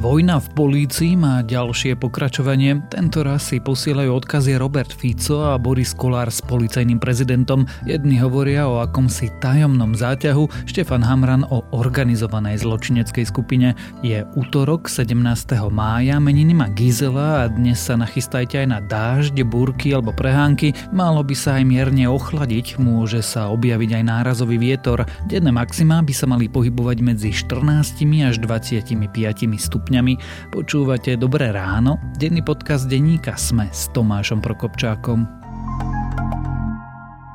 Vojna v polícii má ďalšie pokračovanie. Tento raz si posielajú odkazy Robert Fico a Boris Kolár s policajným prezidentom. Jedni hovoria o akomsi tajomnom záťahu, Štefan Hamran o organizovanej zločineckej skupine. Je útorok 17. mája, meniny má Gizela a dnes sa nachystajte aj na dážď, búrky alebo prehánky. Malo by sa aj mierne ochladiť, môže sa objaviť aj nárazový vietor. Denné maxima by sa mali pohybovať medzi 14 až 25 stupňami stupňami. Počúvate Dobré ráno, denný podcast denníka Sme s Tomášom Prokopčákom.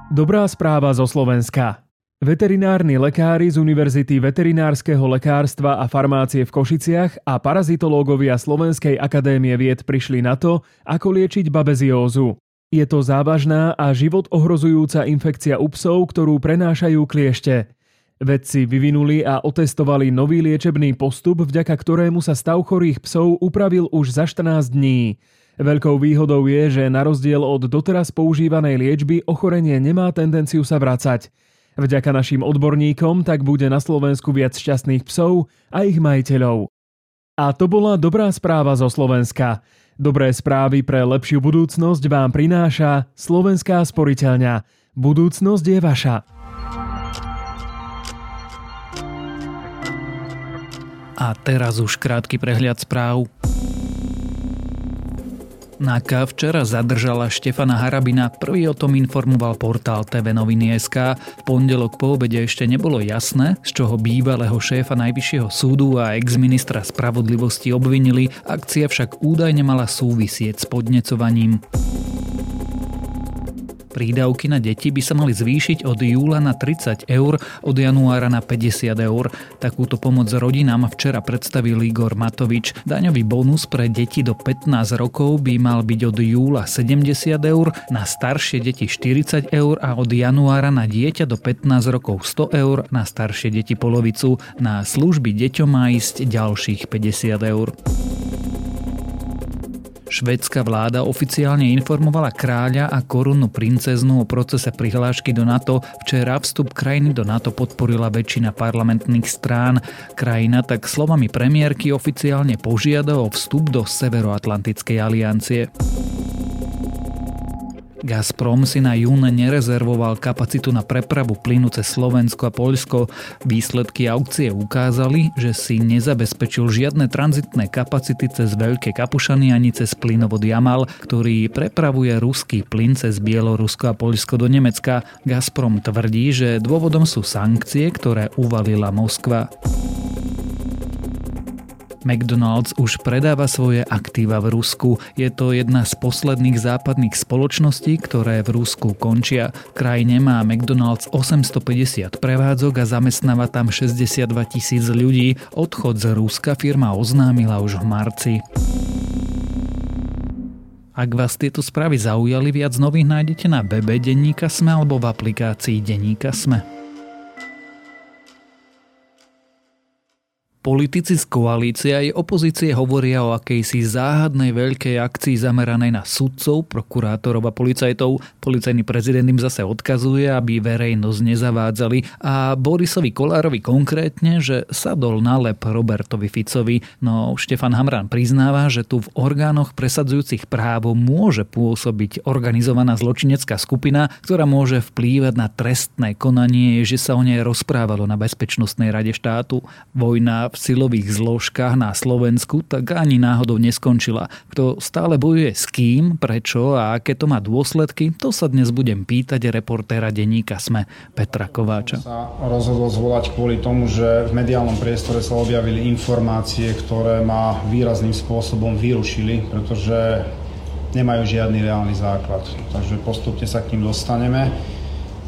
Dobrá správa zo Slovenska. Veterinárni lekári z Univerzity veterinárskeho lekárstva a farmácie v Košiciach a parazitológovia Slovenskej akadémie vied prišli na to, ako liečiť babeziózu. Je to závažná a život ohrozujúca infekcia u psov, ktorú prenášajú kliešte. Vedci vyvinuli a otestovali nový liečebný postup, vďaka ktorému sa stav chorých psov upravil už za 14 dní. Veľkou výhodou je, že na rozdiel od doteraz používanej liečby ochorenie nemá tendenciu sa vracať. Vďaka našim odborníkom tak bude na Slovensku viac šťastných psov a ich majiteľov. A to bola dobrá správa zo Slovenska. Dobré správy pre lepšiu budúcnosť vám prináša Slovenská sporiteľňa. Budúcnosť je vaša. A teraz už krátky prehľad správ. NAKA včera zadržala Štefana Harabina, prvý o tom informoval portál TV Noviny.sk. V pondelok po obede ešte nebolo jasné, z čoho bývalého šéfa Najvyššieho súdu a ex-ministra spravodlivosti obvinili, akcia však údajne mala súvisieť s podnecovaním. Prídavky na deti by sa mali zvýšiť od júla na 30 eur, od januára na 50 eur. Takúto pomoc rodinám včera predstavil Igor Matovič. Daňový bonus pre deti do 15 rokov by mal byť od júla 70 eur, na staršie deti 40 eur a od januára na dieťa do 15 rokov 100 eur, na staršie deti polovicu. Na služby deťom má ísť ďalších 50 eur. Švédska vláda oficiálne informovala kráľa a korunnú princeznu o procese prihlášky do NATO. Včera vstup krajiny do NATO podporila väčšina parlamentných strán. Krajina tak slovami premiérky oficiálne požiada o vstup do Severoatlantickej aliancie. Gazprom si na jún nerezervoval kapacitu na prepravu plynu cez Slovensko a Poľsko. Výsledky aukcie ukázali, že si nezabezpečil žiadne tranzitné kapacity cez Veľké Kapušany ani cez plynovod Jamal, ktorý prepravuje ruský plyn cez Bielorusko a Poľsko do Nemecka. Gazprom tvrdí, že dôvodom sú sankcie, ktoré uvalila Moskva. McDonald's už predáva svoje aktíva v Rusku. Je to jedna z posledných západných spoločností, ktoré v Rusku končia. krajine má McDonald's 850 prevádzok a zamestnáva tam 62 tisíc ľudí. Odchod z Ruska firma oznámila už v marci. Ak vás tieto správy zaujali, viac nových nájdete na webe Denníka Sme alebo v aplikácii Denníka Sme. Politici z koalície aj opozície hovoria o akejsi záhadnej veľkej akcii zameranej na sudcov, prokurátorov a policajtov. Policajný prezident im zase odkazuje, aby verejnosť nezavádzali a Borisovi Kolárovi konkrétne, že sadol na lep Robertovi Ficovi. No Štefan Hamran priznáva, že tu v orgánoch presadzujúcich právo môže pôsobiť organizovaná zločinecká skupina, ktorá môže vplývať na trestné konanie, že sa o nej rozprávalo na Bezpečnostnej rade štátu. Vojna v silových zložkách na Slovensku, tak ani náhodou neskončila. Kto stále bojuje s kým, prečo a aké to má dôsledky, to sa dnes budem pýtať reportéra denníka SME Petra Kováča. Sa rozhodol zvolať kvôli tomu, že v mediálnom priestore sa objavili informácie, ktoré ma výrazným spôsobom vyrušili, pretože nemajú žiadny reálny základ. Takže postupne sa k ním dostaneme.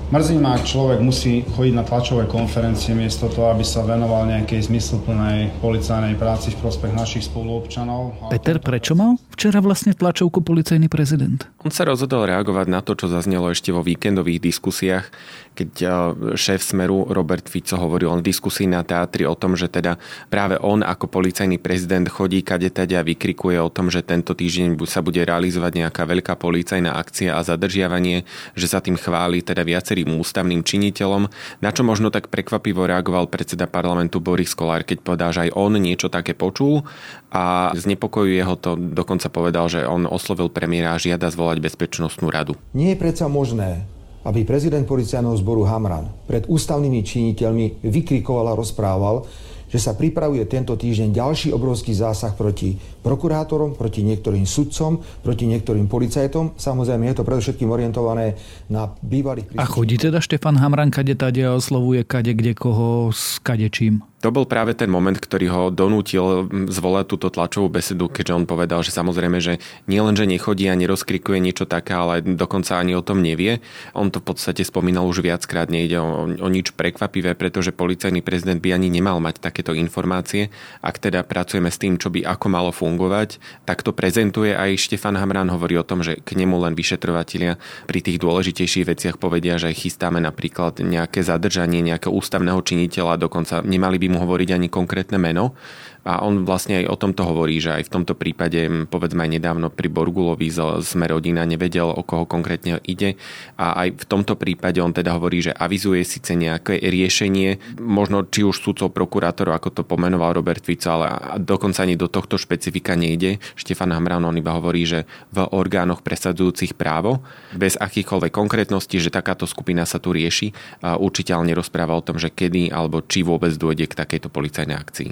Mrzí ma, ak človek musí chodiť na tlačové konferencie miesto toho, aby sa venoval nejakej zmysluplnej policajnej práci v prospech našich spoluobčanov. Peter, prečo mal včera vlastne tlačovku policajný prezident? On sa rozhodol reagovať na to, čo zaznelo ešte vo víkendových diskusiách, keď e, šéf Smeru Robert Fico hovoril o diskusii na teatri o tom, že teda práve on ako policajný prezident chodí kade a vykrikuje o tom, že tento týždeň sa bude realizovať nejaká veľká policajná akcia a zadržiavanie, že sa tým chváli teda viacerým ústavným činiteľom, na čo možno tak prekvapivo reagoval predseda parlamentu Boris Kolár, keď povedal, že aj on niečo také počul a znepokojuje ho to, dokonca povedal, že on oslovil premiéra a žiada zvolať bezpečnostnú radu. Nie je predsa možné, aby prezident policajného zboru Hamran pred ústavnými činiteľmi vykrikoval a rozprával, že sa pripravuje tento týždeň ďalší obrovský zásah proti prokurátorom, proti niektorým sudcom, proti niektorým policajtom. Samozrejme, je to predovšetkým orientované na bývalých... A chodí teda Štefan Hamran kade tade a oslovuje kade kde koho s kade čím? To bol práve ten moment, ktorý ho donútil zvolať túto tlačovú besedu, keďže on povedal, že samozrejme, že nie len, že nechodí a nerozkrikuje niečo také, ale dokonca ani o tom nevie. On to v podstate spomínal už viackrát, nejde o, o nič prekvapivé, pretože policajný prezident by ani nemal mať takéto informácie. Ak teda pracujeme s tým, čo by ako malo fungovať, tak to prezentuje aj Štefan Hamran hovorí o tom, že k nemu len vyšetrovatelia pri tých dôležitejších veciach povedia, že chystáme napríklad nejaké zadržanie nejakého ústavného činiteľa, dokonca nemali by mu hovoriť ani konkrétne meno, a on vlastne aj o tomto hovorí, že aj v tomto prípade, povedzme aj nedávno pri Borgulovi sme rodina nevedel, o koho konkrétne ide. A aj v tomto prípade on teda hovorí, že avizuje síce nejaké riešenie, možno či už súdcov prokurátorov, ako to pomenoval Robert Fico, ale dokonca ani do tohto špecifika nejde. Štefan Hamran on iba hovorí, že v orgánoch presadzujúcich právo, bez akýchkoľvek konkrétností, že takáto skupina sa tu rieši. A určite nerozpráva o tom, že kedy alebo či vôbec dôjde k takejto policajnej akcii.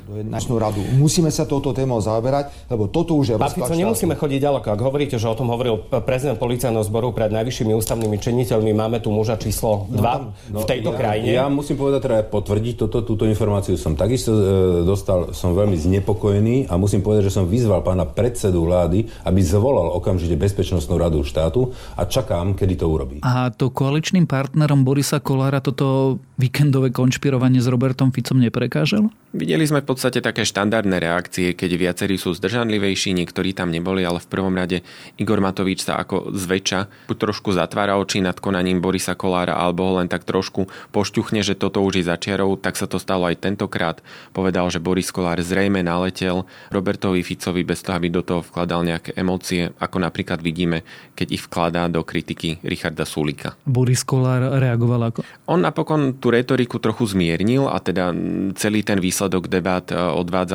radu musíme sa touto témou zaoberať, lebo toto už je rozklad nemusíme chodiť ďaleko. Ak hovoríte, že o tom hovoril prezident policajného zboru pred najvyššími ústavnými činiteľmi, máme tu muža číslo 2 no, no, v tejto ja, krajine. Ja musím povedať, teda potvrdiť toto, túto informáciu som takisto e, dostal, som veľmi znepokojený a musím povedať, že som vyzval pána predsedu vlády, aby zvolal okamžite Bezpečnostnú radu štátu a čakám, kedy to urobí. A to koaličným partnerom Borisa Kolára toto víkendové konšpirovanie s Robertom Ficom neprekážalo? Videli sme v podstate také štandardné reakcie, keď viacerí sú zdržanlivejší, niektorí tam neboli, ale v prvom rade Igor Matovič sa ako zväčša trošku zatvára oči nad konaním Borisa Kolára, alebo ho len tak trošku pošťuchne, že toto už je začiarov, tak sa to stalo aj tentokrát. Povedal, že Boris Kolár zrejme naletel Robertovi Ficovi bez toho, aby do toho vkladal nejaké emócie, ako napríklad vidíme, keď ich vkladá do kritiky Richarda Sulika. Boris Kolár reagoval ako? On napokon tú retoriku trochu zmiernil a teda celý ten výsledok debát e,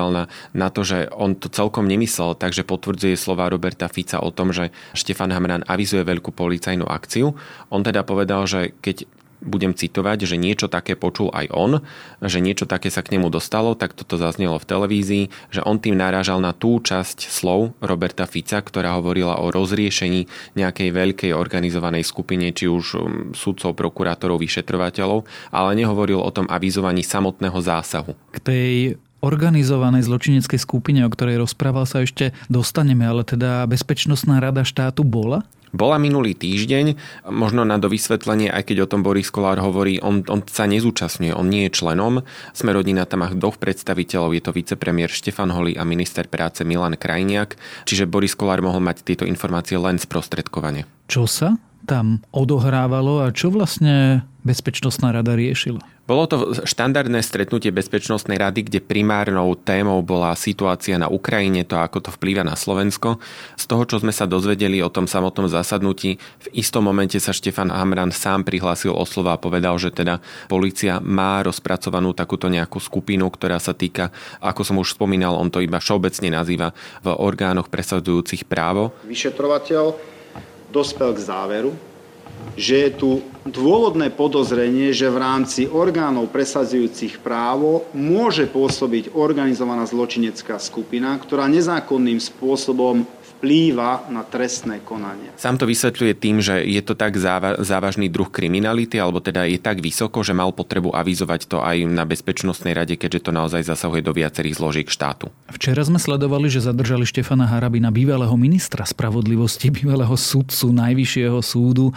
odvádzal na, na to, že on to celkom nemyslel, takže potvrdzuje slova Roberta Fica o tom, že Štefan Hamran avizuje veľkú policajnú akciu. On teda povedal, že keď budem citovať, že niečo také počul aj on, že niečo také sa k nemu dostalo, tak toto zaznelo v televízii, že on tým narážal na tú časť slov Roberta Fica, ktorá hovorila o rozriešení nejakej veľkej organizovanej skupine, či už um, sudcov, prokurátorov, vyšetrovateľov, ale nehovoril o tom avizovaní samotného zásahu. K tej organizovanej zločineckej skupine, o ktorej rozprával sa ešte dostaneme, ale teda Bezpečnostná rada štátu bola? Bola minulý týždeň, možno na dovysvetlenie, aj keď o tom Boris Kolár hovorí, on, on sa nezúčastňuje, on nie je členom. Sme rodina tam má dvoch predstaviteľov, je to vicepremiér Štefan Holi a minister práce Milan Krajniak, čiže Boris Kolár mohol mať tieto informácie len sprostredkovane. Čo sa tam odohrávalo a čo vlastne Bezpečnostná rada riešila? Bolo to štandardné stretnutie Bezpečnostnej rady, kde primárnou témou bola situácia na Ukrajine, to ako to vplýva na Slovensko. Z toho, čo sme sa dozvedeli o tom samotnom zasadnutí, v istom momente sa Štefan Hamran sám prihlásil o slova a povedal, že teda policia má rozpracovanú takúto nejakú skupinu, ktorá sa týka, ako som už spomínal, on to iba všeobecne nazýva v orgánoch presadzujúcich právo. Vyšetrovateľ dospel k záveru, že je tu dôvodné podozrenie, že v rámci orgánov presadzujúcich právo môže pôsobiť organizovaná zločinecká skupina, ktorá nezákonným spôsobom vplýva na trestné konanie. Sám to vysvetľuje tým, že je to tak záva- závažný druh kriminality, alebo teda je tak vysoko, že mal potrebu avizovať to aj na Bezpečnostnej rade, keďže to naozaj zasahuje do viacerých zložiek štátu. Včera sme sledovali, že zadržali Štefana Harabina, bývalého ministra spravodlivosti, bývalého sudcu Najvyššieho súdu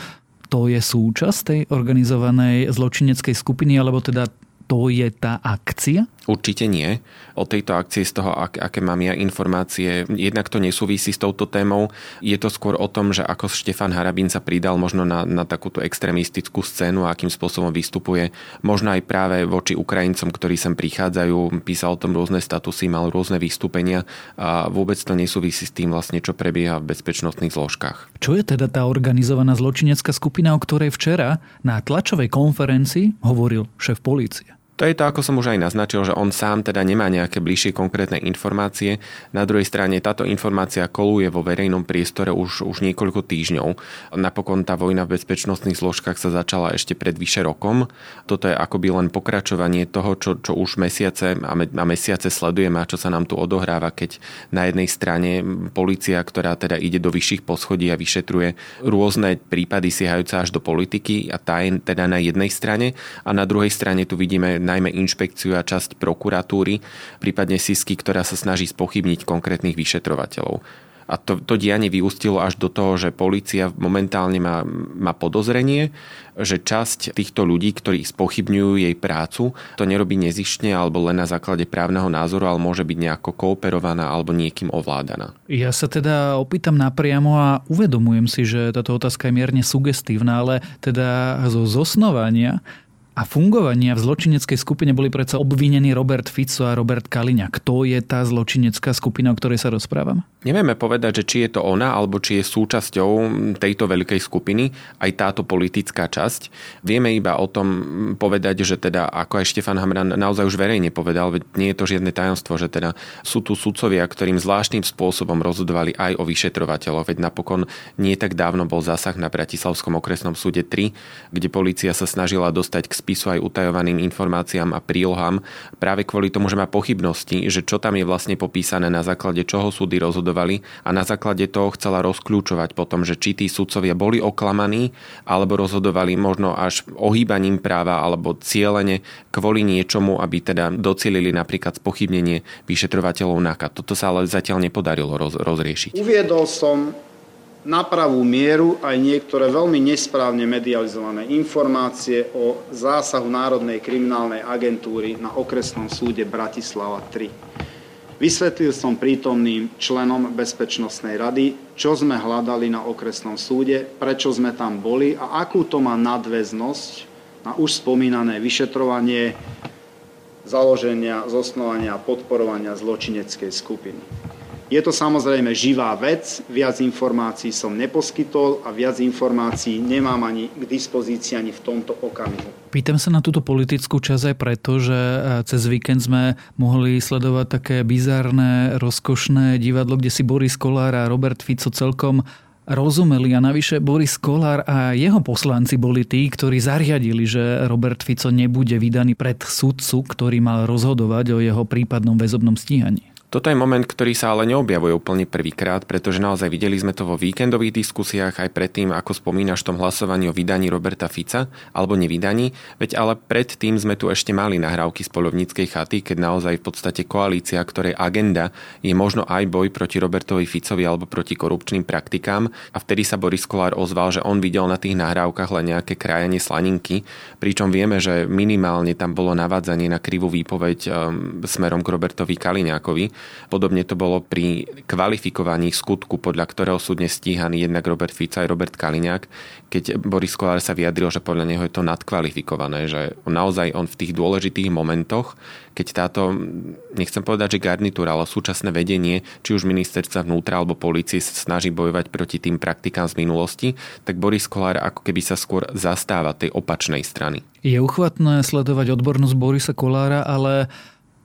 to je súčasť tej organizovanej zločineckej skupiny, alebo teda to je tá akcia? Určite nie. O tejto akcii z toho, ak, aké mám ja informácie, jednak to nesúvisí s touto témou. Je to skôr o tom, že ako Štefan Harabín sa pridal možno na, na takúto extrémistickú scénu a akým spôsobom vystupuje. Možno aj práve voči Ukrajincom, ktorí sem prichádzajú, písal o tom rôzne statusy, mal rôzne vystúpenia a vôbec to nesúvisí s tým vlastne, čo prebieha v bezpečnostných zložkách. Čo je teda tá organizovaná zločinecká skupina, o ktorej včera na tlačovej konferencii hovoril šéf polície? To je to, ako som už aj naznačil, že on sám teda nemá nejaké bližšie konkrétne informácie. Na druhej strane táto informácia koluje vo verejnom priestore už, už niekoľko týždňov. Napokon tá vojna v bezpečnostných zložkách sa začala ešte pred vyše rokom. Toto je akoby len pokračovanie toho, čo, čo už mesiace a, me, a mesiace sledujeme a čo sa nám tu odohráva, keď na jednej strane policia, ktorá teda ide do vyšších poschodí a vyšetruje rôzne prípady siehajúce až do politiky a tá je teda na jednej strane a na druhej strane tu vidíme najmä inšpekciu a časť prokuratúry, prípadne SISky, ktorá sa snaží spochybniť konkrétnych vyšetrovateľov. A to, to dianie vyústilo až do toho, že policia momentálne má, má podozrenie, že časť týchto ľudí, ktorí spochybňujú jej prácu, to nerobí nezištne alebo len na základe právneho názoru, ale môže byť nejako kooperovaná alebo niekým ovládaná. Ja sa teda opýtam napriamo a uvedomujem si, že táto otázka je mierne sugestívna, ale teda zo zosnovania a fungovania v zločineckej skupine boli predsa obvinení Robert Fico a Robert Kaliňa. Kto je tá zločinecká skupina, o ktorej sa rozprávam? Nevieme povedať, že či je to ona, alebo či je súčasťou tejto veľkej skupiny aj táto politická časť. Vieme iba o tom povedať, že teda, ako aj Štefan Hamran naozaj už verejne povedal, veď nie je to žiadne tajomstvo, že teda sú tu sudcovia, ktorým zvláštnym spôsobom rozhodovali aj o vyšetrovateľov, veď napokon nie tak dávno bol zásah na Bratislavskom okresnom súde 3, kde policia sa snažila dostať k spisu aj utajovaným informáciám a prílohám práve kvôli tomu, že má pochybnosti, že čo tam je vlastne popísané, na základe čoho súdy rozhodovali a na základe toho chcela rozkľúčovať potom, že či tí sudcovia boli oklamaní alebo rozhodovali možno až ohýbaním práva alebo cieľene kvôli niečomu, aby teda docielili napríklad spochybnenie vyšetrovateľov NAKA. Toto sa ale zatiaľ nepodarilo roz, rozriešiť. Uviedol som na pravú mieru aj niektoré veľmi nesprávne medializované informácie o zásahu Národnej kriminálnej agentúry na okresnom súde Bratislava 3. Vysvetlil som prítomným členom Bezpečnostnej rady, čo sme hľadali na okresnom súde, prečo sme tam boli a akú to má nadväznosť na už spomínané vyšetrovanie založenia, zosnovania a podporovania zločineckej skupiny. Je to samozrejme živá vec, viac informácií som neposkytol a viac informácií nemám ani k dispozícii ani v tomto okamihu. Pýtam sa na túto politickú časť aj preto, že e, cez víkend sme mohli sledovať také bizarné, rozkošné divadlo, kde si Boris Kolár a Robert Fico celkom rozumeli a navyše Boris Kolár a jeho poslanci boli tí, ktorí zariadili, že Robert Fico nebude vydaný pred sudcu, ktorý mal rozhodovať o jeho prípadnom väzobnom stíhaní. Toto je moment, ktorý sa ale neobjavuje úplne prvýkrát, pretože naozaj videli sme to vo víkendových diskusiách aj predtým, ako spomínaš v tom hlasovaní o vydaní Roberta Fica alebo nevydaní, veď ale predtým sme tu ešte mali nahrávky z polovníckej chaty, keď naozaj v podstate koalícia, ktorej agenda je možno aj boj proti Robertovi Ficovi alebo proti korupčným praktikám. A vtedy sa Boris Kolár ozval, že on videl na tých nahrávkach len nejaké krajanie slaninky, pričom vieme, že minimálne tam bolo navádzanie na krivú výpoveď um, smerom k Robertovi Kaliňákovi Podobne to bolo pri kvalifikovaní skutku, podľa ktorého súdne stíhaný jednak Robert Fica aj Robert Kaliňák, keď Boris Kolár sa vyjadril, že podľa neho je to nadkvalifikované, že naozaj on v tých dôležitých momentoch, keď táto, nechcem povedať, že garnitúra, ale súčasné vedenie, či už ministerstva vnútra alebo polície sa snaží bojovať proti tým praktikám z minulosti, tak Boris Kolár ako keby sa skôr zastáva tej opačnej strany. Je uchvatné sledovať odbornosť Borisa Kolára, ale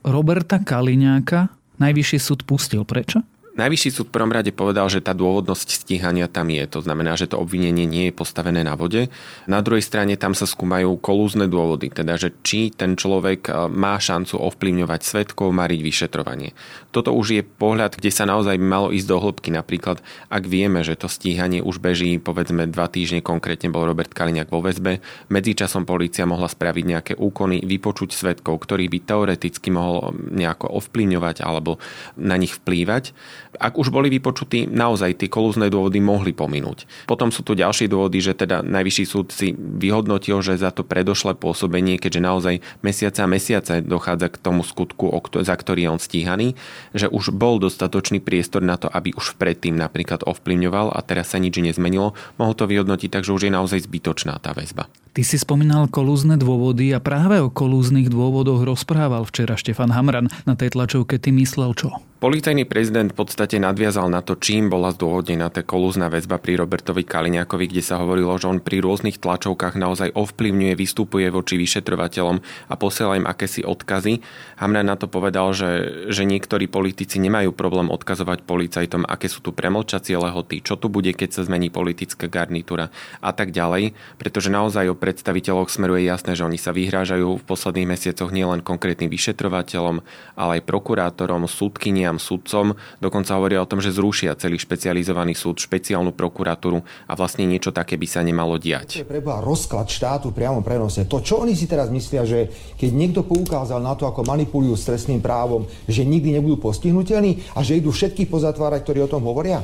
Roberta Kaliňáka najvyšší súd pustil. Prečo? Najvyšší súd v prvom rade povedal, že tá dôvodnosť stíhania tam je. To znamená, že to obvinenie nie je postavené na vode. Na druhej strane tam sa skúmajú kolúzne dôvody, teda že či ten človek e, má šancu ovplyvňovať svetkov, mariť vyšetrovanie. Toto už je pohľad, kde sa naozaj malo ísť do hĺbky. Napríklad, ak vieme, že to stíhanie už beží, povedzme dva týždne, konkrétne bol Robert Kaliňák vo väzbe, medzičasom polícia mohla spraviť nejaké úkony, vypočuť svetkov, ktorých by teoreticky mohol nejako ovplyvňovať alebo na nich vplývať Ak už boli vypočutí, naozaj tie kolúzne dôvody mohli pominúť. Potom sú tu ďalšie dôvody, že teda najvyšší súd si vyhodnotil, že za to predošlé pôsobenie, keďže naozaj mesiace a mesiace dochádza k tomu skutku, za ktorý je on stíhaný, že už bol dostatočný priestor na to, aby už predtým napríklad ovplyvňoval a teraz sa nič nezmenilo, mohol to vyhodnotiť tak, že už je naozaj zbytočná tá väzba. Ty si spomínal kolúzne dôvody a práve o kolúznych dôvodoch rozprával včera Štefan Hamran. Na tej tlačovke ty myslel čo? Policajný prezident v podstate nadviazal na to, čím bola zdôvodnená tá kolúzna väzba pri Robertovi Kaliňákovi, kde sa hovorilo, že on pri rôznych tlačovkách naozaj ovplyvňuje, vystupuje voči vyšetrovateľom a posiela im akési odkazy. Hamran na to povedal, že, že niektorí politici nemajú problém odkazovať policajtom, aké sú tu premlčacie lehoty, čo tu bude, keď sa zmení politická garnitúra a tak ďalej, pretože naozaj o predstaviteľoch smeru je jasné, že oni sa vyhrážajú v posledných mesiacoch nielen konkrétnym vyšetrovateľom, ale aj prokurátorom, súdkynia súdkyniam, sudcom. Dokonca hovoria o tom, že zrušia celý špecializovaný súd, špeciálnu prokuratúru a vlastne niečo také by sa nemalo diať. Preboha rozklad štátu priamo prenose. To, čo oni si teraz myslia, že keď niekto poukázal na to, ako manipulujú s trestným právom, že nikdy nebudú postihnutelní a že idú všetkých pozatvárať, ktorí o tom hovoria?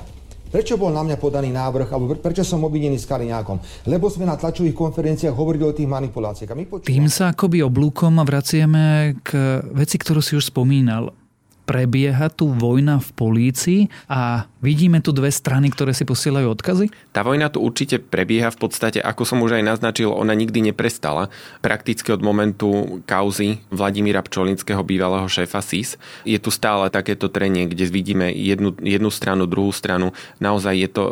Prečo bol na mňa podaný návrh, alebo prečo som obvinený s Kaliňákom? Lebo sme na tlačových konferenciách hovorili o tých manipuláciách. Tým sa akoby oblúkom vraciame k veci, ktorú si už spomínal prebieha tu vojna v polícii a vidíme tu dve strany, ktoré si posielajú odkazy? Tá vojna tu určite prebieha v podstate, ako som už aj naznačil, ona nikdy neprestala. Prakticky od momentu kauzy Vladimíra Pčolinského, bývalého šéfa SIS, je tu stále takéto trenie, kde vidíme jednu, jednu stranu, druhú stranu. Naozaj je to,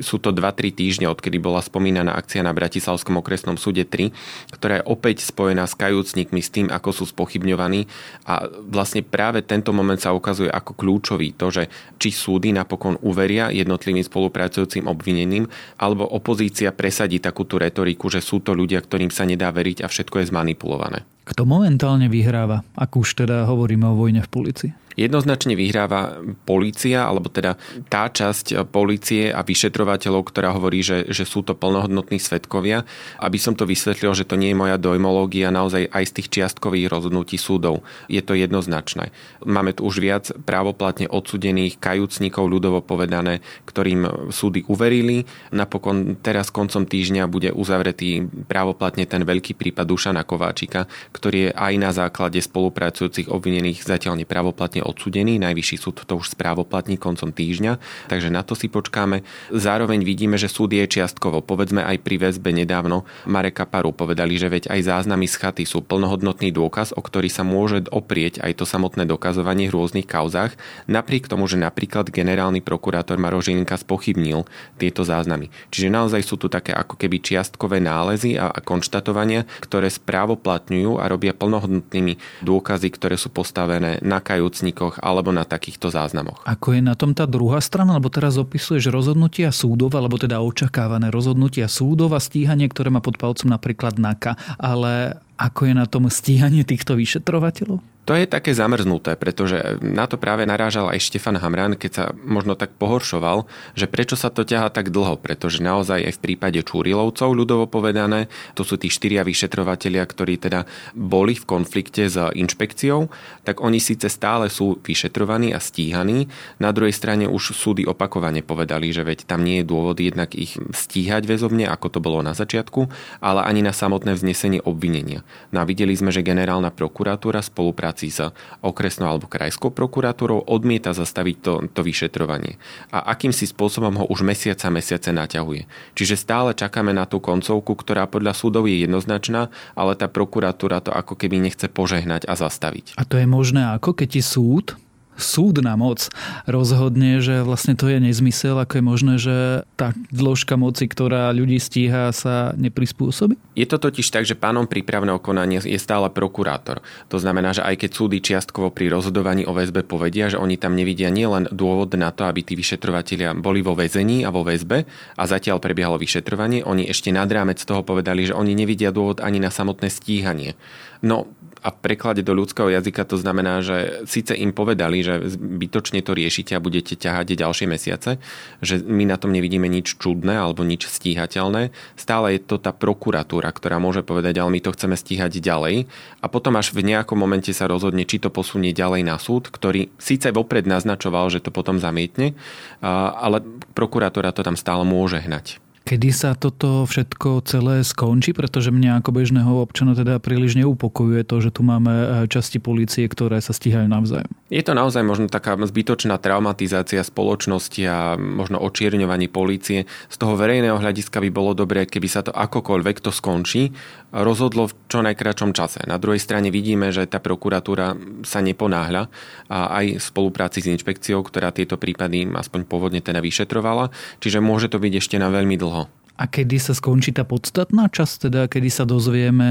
sú to 2-3 týždne, odkedy bola spomínaná akcia na Bratislavskom okresnom súde 3, ktorá je opäť spojená s kajúcnikmi, s tým, ako sú spochybňovaní. A vlastne práve tento moment sa ukazuje ako kľúčový to, že či súdy napokon uveria jednotlivým spolupracujúcim obvineným, alebo opozícia presadí takúto retoriku, že sú to ľudia, ktorým sa nedá veriť a všetko je zmanipulované. Kto momentálne vyhráva, ak už teda hovoríme o vojne v policii? Jednoznačne vyhráva polícia, alebo teda tá časť polície a vyšetrovateľov, ktorá hovorí, že, že sú to plnohodnotní svetkovia. Aby som to vysvetlil, že to nie je moja dojmológia, naozaj aj z tých čiastkových rozhodnutí súdov. Je to jednoznačné. Máme tu už viac právoplatne odsudených kajúcnikov, ľudovo povedané, ktorým súdy uverili. Napokon teraz koncom týždňa bude uzavretý právoplatne ten veľký prípad Dušana Kováčika, ktorý je aj na základe spolupracujúcich obvinených zatiaľ nepravoplatne odsudený. Najvyšší súd to už správoplatní koncom týždňa, takže na to si počkáme. Zároveň vidíme, že súd je čiastkovo. Povedzme aj pri väzbe nedávno Mareka Paru povedali, že veď aj záznamy z chaty sú plnohodnotný dôkaz, o ktorý sa môže oprieť aj to samotné dokazovanie v rôznych kauzách, napriek tomu, že napríklad generálny prokurátor Marožinka spochybnil tieto záznamy. Čiže naozaj sú tu také ako keby čiastkové nálezy a konštatovania, ktoré správoplatňujú a robia plnohodnotnými dôkazy, ktoré sú postavené na kajúcni zápisníkoch alebo na takýchto záznamoch. Ako je na tom tá druhá strana, lebo teraz opisuješ rozhodnutia súdov, alebo teda očakávané rozhodnutia súdov a stíhanie, ktoré má pod palcom napríklad NAKA, ale ako je na tom stíhanie týchto vyšetrovateľov? To je také zamrznuté, pretože na to práve narážal aj Štefan Hamran, keď sa možno tak pohoršoval, že prečo sa to ťaha tak dlho, pretože naozaj aj v prípade Čúrilovcov, ľudovo povedané, to sú tí štyria vyšetrovatelia, ktorí teda boli v konflikte s inšpekciou, tak oni síce stále sú vyšetrovaní a stíhaní, na druhej strane už súdy opakovane povedali, že veď tam nie je dôvod jednak ich stíhať väzobne, ako to bolo na začiatku, ale ani na samotné vznesenie obvinenia. No a videli sme, že generálna prokuratúra spolupráca spolupráci s okresnou alebo krajskou prokuratúrou odmieta zastaviť to, to vyšetrovanie. A akýmsi spôsobom ho už mesiaca mesiace naťahuje. Čiže stále čakáme na tú koncovku, ktorá podľa súdov je jednoznačná, ale tá prokuratúra to ako keby nechce požehnať a zastaviť. A to je možné ako, keď ti súd súdna moc rozhodne, že vlastne to je nezmysel, ako je možné, že tá dĺžka moci, ktorá ľudí stíha, sa neprispôsobí? Je to totiž tak, že pánom prípravného konania je stále prokurátor. To znamená, že aj keď súdy čiastkovo pri rozhodovaní o väzbe povedia, že oni tam nevidia nielen dôvod na to, aby tí vyšetrovatelia boli vo väzení a vo väzbe a zatiaľ prebiehalo vyšetrovanie, oni ešte nad rámec toho povedali, že oni nevidia dôvod ani na samotné stíhanie. No a v preklade do ľudského jazyka to znamená, že síce im povedali, že zbytočne to riešite a budete ťahať ďalšie mesiace, že my na tom nevidíme nič čudné alebo nič stíhateľné, stále je to tá prokuratúra, ktorá môže povedať, ale my to chceme stíhať ďalej a potom až v nejakom momente sa rozhodne, či to posunie ďalej na súd, ktorý síce vopred naznačoval, že to potom zamietne, ale prokuratúra to tam stále môže hnať. Kedy sa toto všetko celé skončí? Pretože mňa ako bežného občana teda príliš neupokojuje to, že tu máme e, časti policie, ktoré sa stíhajú navzájom. Je to naozaj možno taká zbytočná traumatizácia spoločnosti a možno očierňovanie polície. Z toho verejného hľadiska by bolo dobré, keby sa to akokoľvek to skončí, rozhodlo v čo najkračom čase. Na druhej strane vidíme, že tá prokuratúra sa neponáhľa a aj v spolupráci s inšpekciou, ktorá tieto prípady aspoň pôvodne teda vyšetrovala, čiže môže to byť ešte na veľmi dlho. A kedy sa skončí tá podstatná časť, teda kedy sa dozvieme,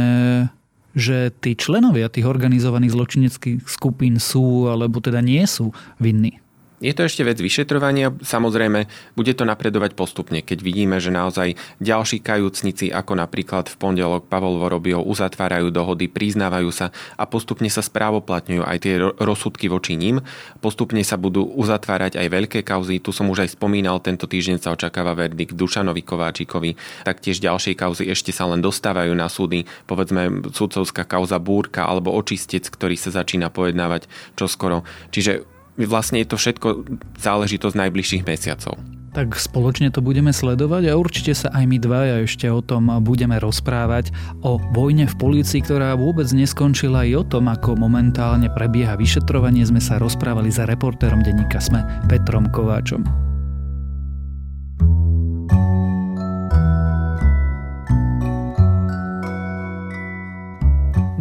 že tí členovia tých organizovaných zločineckých skupín sú alebo teda nie sú vinní? Je to ešte vec vyšetrovania, samozrejme bude to napredovať postupne, keď vidíme, že naozaj ďalší kajúcnici, ako napríklad v pondelok Pavol Vorobio, uzatvárajú dohody, priznávajú sa a postupne sa správoplatňujú aj tie rozsudky voči ním. Postupne sa budú uzatvárať aj veľké kauzy, tu som už aj spomínal, tento týždeň sa očakáva verdikt Dušanovi Kováčikovi, taktiež ďalšie kauzy ešte sa len dostávajú na súdy, povedzme sudcovská kauza Búrka alebo očistec, ktorý sa začína pojednávať čoskoro. Čiže vlastne je to všetko záležitosť najbližších mesiacov. Tak spoločne to budeme sledovať a určite sa aj my dvaja ešte o tom budeme rozprávať. O vojne v polícii, ktorá vôbec neskončila i o tom, ako momentálne prebieha vyšetrovanie, sme sa rozprávali za reportérom denníka Sme Petrom Kováčom.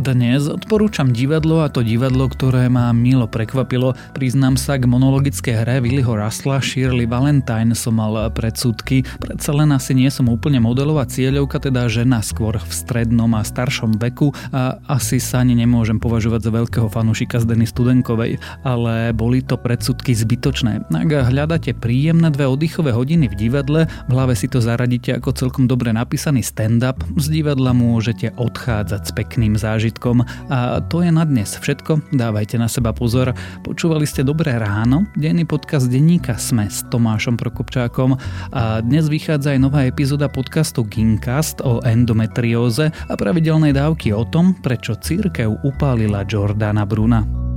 Dnes odporúčam divadlo a to divadlo, ktoré ma milo prekvapilo. Priznám sa k monologické hre Willyho Russella Shirley Valentine som mal predsudky. Predsa len asi nie som úplne modelová cieľovka, teda žena skôr v strednom a staršom veku a asi sa ani nemôžem považovať za veľkého fanúšika z Denny Studenkovej, ale boli to predsudky zbytočné. Ak hľadáte príjemné dve oddychové hodiny v divadle, v hlave si to zaradíte ako celkom dobre napísaný stand-up, z divadla môžete odchádzať s pekným zážitkom zážitkom. A to je na dnes všetko. Dávajte na seba pozor. Počúvali ste Dobré ráno, denný podcast denníka Sme s Tomášom Prokopčákom. A dnes vychádza aj nová epizóda podcastu Gincast o endometrióze a pravidelnej dávky o tom, prečo církev upálila Jordana Bruna.